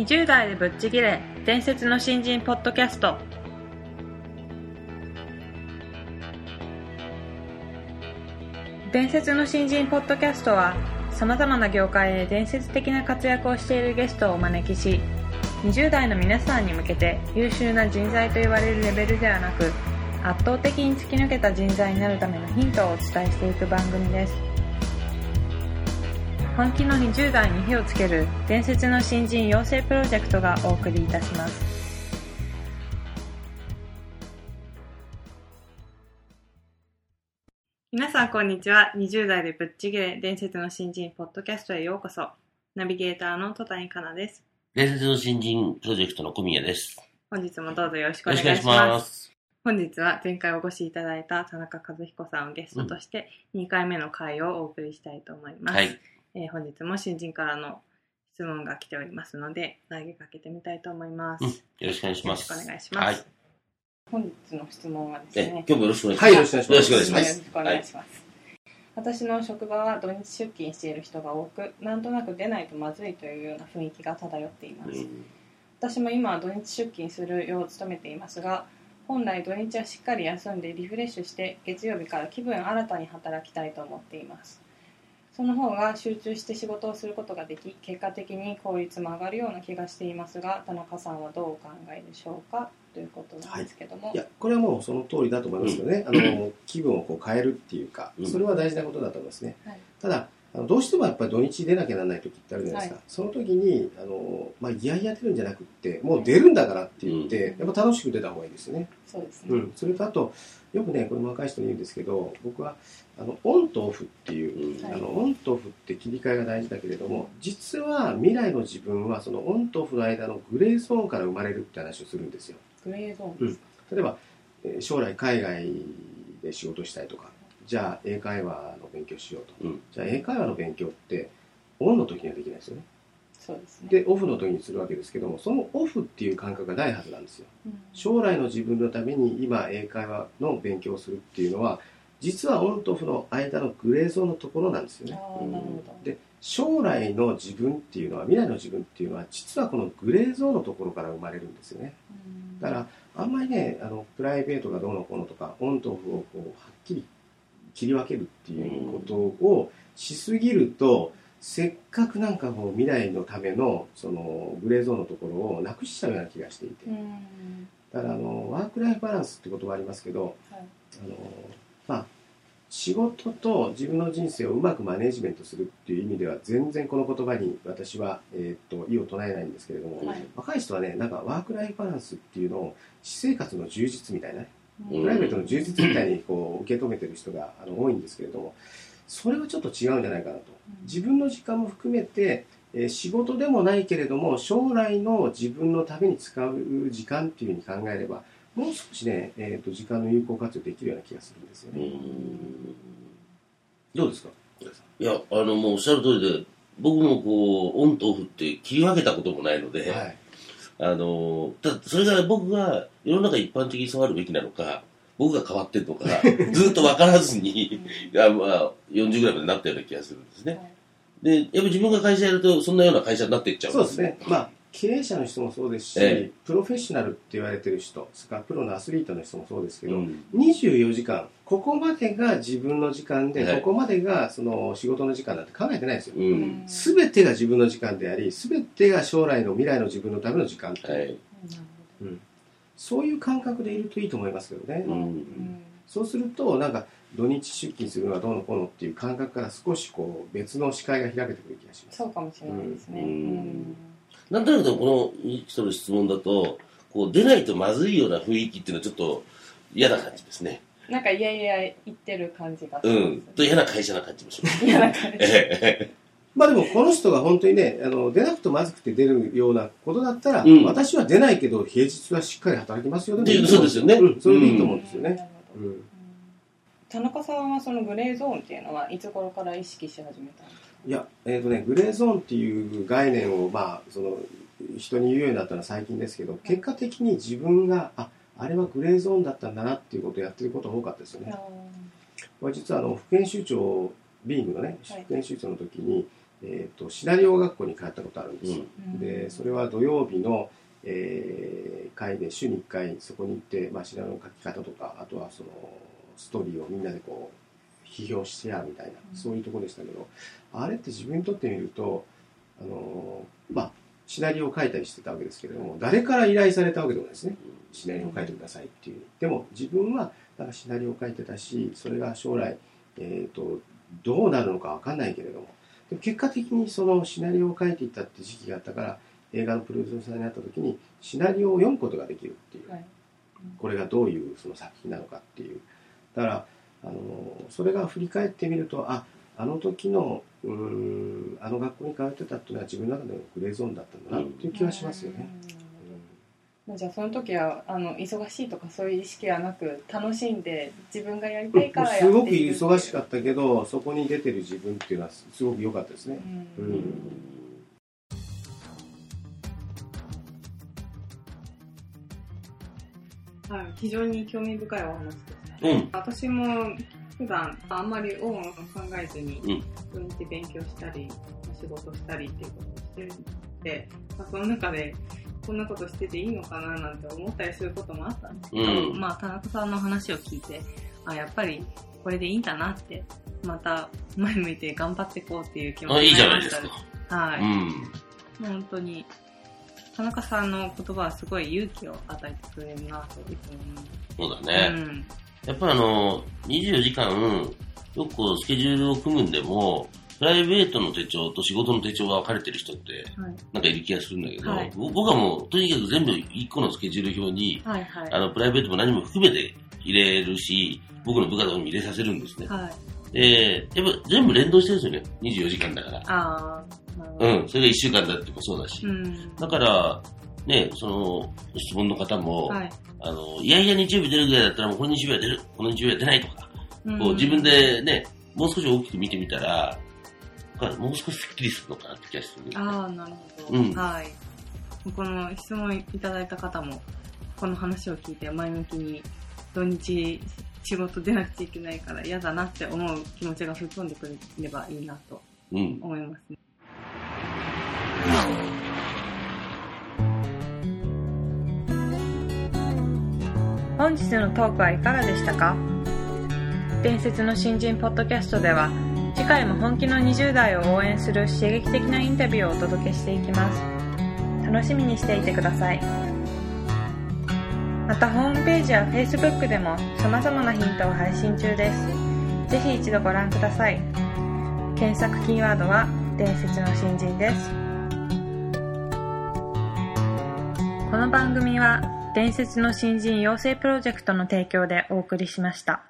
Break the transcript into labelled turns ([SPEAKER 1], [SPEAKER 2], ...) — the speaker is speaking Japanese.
[SPEAKER 1] 20代でぶっちぎれ伝説の新人ポッドキャスト。伝説の新人ポッドキャストはさまざまな業界で伝説的な活躍をしているゲストをお招きし20代の皆さんに向けて優秀な人材と言われるレベルではなく圧倒的に突き抜けた人材になるためのヒントをお伝えしていく番組です。本気の20代に火をつける伝説の新人養成プロジェクトがお送りいたします。皆さんこんにちは。20代でぶっちぎれ伝説の新人ポッドキャストへようこそ。ナビゲーターの戸谷香奈です。
[SPEAKER 2] 伝説の新人プロジェクトの小宮です。
[SPEAKER 1] 本日もどうぞよろしくお願いします。本日は前回お越しいただいた田中和彦さんをゲストとして2回目の回をお送りしたいと思います、
[SPEAKER 2] はい。
[SPEAKER 1] えー本日も新人からの質問が来ておりますので投げかけてみたいと思います、
[SPEAKER 2] うんよろしくお願いし
[SPEAKER 1] よろし
[SPEAKER 2] ます。
[SPEAKER 1] くお願いします、
[SPEAKER 2] はい。
[SPEAKER 1] 本日の質問はです
[SPEAKER 2] え、
[SPEAKER 1] ね
[SPEAKER 2] 今日もよろしくお願いします。
[SPEAKER 3] はいよろしくお願いします
[SPEAKER 2] よろしくお願いします。
[SPEAKER 1] よろしくお願い私の職場は土日出勤している人が多くなんとなく出ないとまずいというような雰囲気が漂っています、
[SPEAKER 2] うん
[SPEAKER 1] 私も今は土日出勤するよう努めていますが本来土日はしっかり休んでリフレッシュして月曜日から気分新たに働きたいと思っていますその方が集中して仕事をすることができ結果的に効率も上がるような気がしていますが田中さんはどうお考えでしょうか？ということなんですけども、
[SPEAKER 3] い。やこれはもうその通りだと思いますけどね、あの気分をこう変えるっていうか
[SPEAKER 2] うん。
[SPEAKER 3] それは大事なことだと思いますね、
[SPEAKER 1] はい。
[SPEAKER 3] ただあのどうしてもやっぱり土日出なきゃならない時ってあるじゃないですか、その時にあの、まあ、いやいや出るんじゃなくってもう出るんだからって言って、やっぱ楽しく出た方がいいですよね、
[SPEAKER 1] そうですね、
[SPEAKER 3] うん、それとあとよくねこれも若い人に言うんですけど僕はあのオンとオフっていう、
[SPEAKER 2] うん。
[SPEAKER 1] はい
[SPEAKER 3] あのオンとオフって切り替えが大事だけれども実は未来の自分はそのオンとオフの間のグレーゾーンから生まれるって話をするんですよ。
[SPEAKER 1] グレーゾーンです、
[SPEAKER 3] 例えば、えー将来海外で仕事したいとかじゃあ英会話の勉強しようと、
[SPEAKER 2] うん。
[SPEAKER 3] じゃあ英会話の勉強ってオンの時にはできないですよね。
[SPEAKER 1] そうですね。
[SPEAKER 3] でオフの時にするわけですけどもそのオフっていう感覚がないはずなんですよ。
[SPEAKER 1] うん。
[SPEAKER 3] 将来の自分のために今英会話の勉強をするっていうのは実はオンとオフの間のグレーゾーンのところなんですよね。
[SPEAKER 1] ああなるほど、
[SPEAKER 3] で将来の自分っていうのは未来の自分っていうのは実はこのグレーゾーンのところから生まれるんですよね。
[SPEAKER 1] うん。
[SPEAKER 3] だからあんまりねあのプライベートがどうのこうのとかオンとオフをこうはっきり切り分けるっていうことをしすぎるとせっかくなんかこう未来のためのそのグレーゾーンのところをなくしちゃうような気がしていて。
[SPEAKER 1] うん。
[SPEAKER 3] だからあのワーク・ライフ・バランスって言葉ありますけど
[SPEAKER 1] はい。
[SPEAKER 3] あのまあ仕事と自分の人生をうまくマネジメントするっていう意味では全然この言葉に私は、えー、と異を唱えないんですけれども、
[SPEAKER 1] はい。
[SPEAKER 3] 若い人はねなんかワーク・ライフ・バランスっていうのを私生活の充実みたいなね
[SPEAKER 2] うん
[SPEAKER 3] プライベートの充実みたいにこう受け止めてる人があの多いんですけれどもそれはちょっと違うんじゃないかなと。自分の時間も含めて、えー仕事でもないけれども将来の自分のために使う時間っていうふうに考えればもう少しね、えー、と時間の有効活用できるような気がするんですよ
[SPEAKER 2] う
[SPEAKER 3] ね、
[SPEAKER 2] ん。
[SPEAKER 3] どうですか？
[SPEAKER 2] いや、あの、もうおっしゃる通りで、僕もこう、オンとオフって切り分けたこともないので、
[SPEAKER 3] はい
[SPEAKER 2] あの、ただそれが僕が世の中一般的にそうあるべきなのか、僕が変わってるのか、ずっと分からずに、いやまあ、40ぐらいまでなったような気がするんですね。で、やっぱり自分が会社やると、そんなような会社になっていっちゃうん
[SPEAKER 3] そうですね、まあ、経営者の人もそうですし、
[SPEAKER 2] え
[SPEAKER 3] プロフェッショナルって言われてる人それからプロのアスリートの人もそうですけど、
[SPEAKER 2] うん。
[SPEAKER 3] 24時間ここまでが自分の時間で、
[SPEAKER 2] はい
[SPEAKER 3] ここまでがその仕事の時間なんて考えてないですよ。
[SPEAKER 2] う。
[SPEAKER 1] うん。
[SPEAKER 2] ん。
[SPEAKER 3] 全てが自分の時間であり全てが将来の未来の自分のための時間、
[SPEAKER 2] はい。
[SPEAKER 1] なる
[SPEAKER 3] そういう感覚でいるといいと思いますけどね、
[SPEAKER 2] うん。
[SPEAKER 3] そうするとなんか土日出勤するのはどうのこうのっていう感覚から少しこう別の視界が開けてくる気がします。
[SPEAKER 1] そうかもしれないですね。
[SPEAKER 2] う
[SPEAKER 1] うんん
[SPEAKER 2] なんとなくこの人の質問だと、こう出ないとまずいような雰囲気っていうのはちょっと嫌な感じですね。
[SPEAKER 1] なんかいやいや言ってる感じがします
[SPEAKER 2] うん。と嫌な会社な感じもします。
[SPEAKER 1] いやなんかね
[SPEAKER 2] え。
[SPEAKER 3] まあでもこの人が本当にねあの出なくてまずくて出るようなことだったら、
[SPEAKER 2] うん。
[SPEAKER 3] 私は出ないけど平日はしっかり働きますよ
[SPEAKER 2] で
[SPEAKER 3] もいいと思
[SPEAKER 2] そうですよね。
[SPEAKER 3] うん、それでいいと思うんですよね、うん。
[SPEAKER 1] 田中さんはそのグレーゾーンっていうのはいつ頃から意識し始めたんですか？
[SPEAKER 3] いや、えーとね、グレーゾーンっていう概念を、まあ、その人に言うようになったのは最近ですけど結果的に自分がああれはグレーゾーンだったんだなっていうことをやってることが多かったですよね。これ実はあの副編集長ビーイングのね
[SPEAKER 1] はい。
[SPEAKER 3] 副編集長の時に、えー、とシナリオ学校に通ったことあるんです。よ、
[SPEAKER 1] うん。
[SPEAKER 3] でそれは土曜日の、えー会で週に1回そこに行って、まあ、シナリオの書き方とかあとはそのストーリーをみんなでこう批評してやみたいな、
[SPEAKER 1] うん。
[SPEAKER 3] そういうところでしたけどあれって自分にとってみるとあのーまあシナリオを書いたりしてたわけですけれども誰から依頼されたわけでもないですね。シナリオを書いてくださいっていう。でも自分はなんかシナリオを書いてたしそれが将来、えー、とどうなるのか分かんないけれどもでも結果的にそのシナリオを書いていったって時期があったから映画のプロデューサーになった時にシナリオを読むことができるっていう、
[SPEAKER 1] はい。
[SPEAKER 3] これがどういうその作品なのかっていう。だからあのそれが振り返ってみるとああの時のうーんあの学校に通ってたっていうのは自分の中でのグレーゾーンだったんだなっていう気はしますよね。
[SPEAKER 1] うん。じゃあその時はあの忙しいとかそういう意識はなく楽しんで自分がやりたいからやってい
[SPEAKER 3] す
[SPEAKER 1] く
[SPEAKER 3] ごく忙しか
[SPEAKER 1] っ
[SPEAKER 3] ったけどそこに出てる自分っていうのはすごく良かったですね。
[SPEAKER 1] た、
[SPEAKER 3] うん。
[SPEAKER 1] はい、非常に興味深いお話でした、
[SPEAKER 2] うん。
[SPEAKER 1] 私も普段あんまりオンを考えずに日勉強したり仕事したりっていうことをしてるので、まあ、その中でこんなことしてていいのかななんて思ったりすることもあったんですけど、
[SPEAKER 2] うん。
[SPEAKER 1] まあ田中さんの話を聞いてあやっぱりこれでいいんだなってまた前向いて頑張っていこうっていう気持ち
[SPEAKER 2] あいい
[SPEAKER 1] に
[SPEAKER 2] じゃないです
[SPEAKER 1] なりましたね
[SPEAKER 2] か。
[SPEAKER 1] はい、
[SPEAKER 2] うん。
[SPEAKER 1] 本当に田中さんの言葉はすごい勇気を与えてくれるなといつも思います。
[SPEAKER 2] そうだね。
[SPEAKER 1] うん
[SPEAKER 2] やっぱりあの、24時間、よくこうスケジュールを組むんでも、プライベートの手帳と仕事の手帳が分かれてる人って、
[SPEAKER 1] はい
[SPEAKER 2] なんかいる気がするんだけど、
[SPEAKER 1] はい
[SPEAKER 2] ぼ僕はもう、とにかく全部1個のスケジュール表に、
[SPEAKER 1] はいはい。
[SPEAKER 2] あの、プライベートも何も含めて入れるし、僕の部下とも入れさせるんですね。
[SPEAKER 1] はい。
[SPEAKER 2] で、やっぱ全部連動してるんですよね。24時間だから。うん。それが1週間だってもそうだし。
[SPEAKER 1] うん。
[SPEAKER 2] だから、ね、その、質問の方も、
[SPEAKER 1] はい。
[SPEAKER 2] あの、いやいや日曜日出るぐらいだったらもうこの日曜日は出る、この日曜日は出ないとか、
[SPEAKER 1] うん
[SPEAKER 2] こう自分、でね、もう少し大きく見てみたら、もう少しスッキリするのかなって気がするね。
[SPEAKER 1] ああ、なるほど。
[SPEAKER 2] うん
[SPEAKER 1] はい。この質問いただいた方も、この話を聞いて前向きに土日仕事出なくちゃいけないから嫌だなって思う気持ちが吹っ飛んでくれればいいなと
[SPEAKER 2] うん。
[SPEAKER 1] 思いますね。本日のトークはいかがでしたか？伝説の新人ポッドキャストでは次回も本気の20代を応援する刺激的なインタビューをお届けしていきます。楽しみにしていてください。またホームページや Facebook でも様々なヒントを配信中です。ぜひ一度ご覧ください。検索キーワードは伝説の新人です。この番組は伝説の新人養成プロジェクトの提供でお送りしました。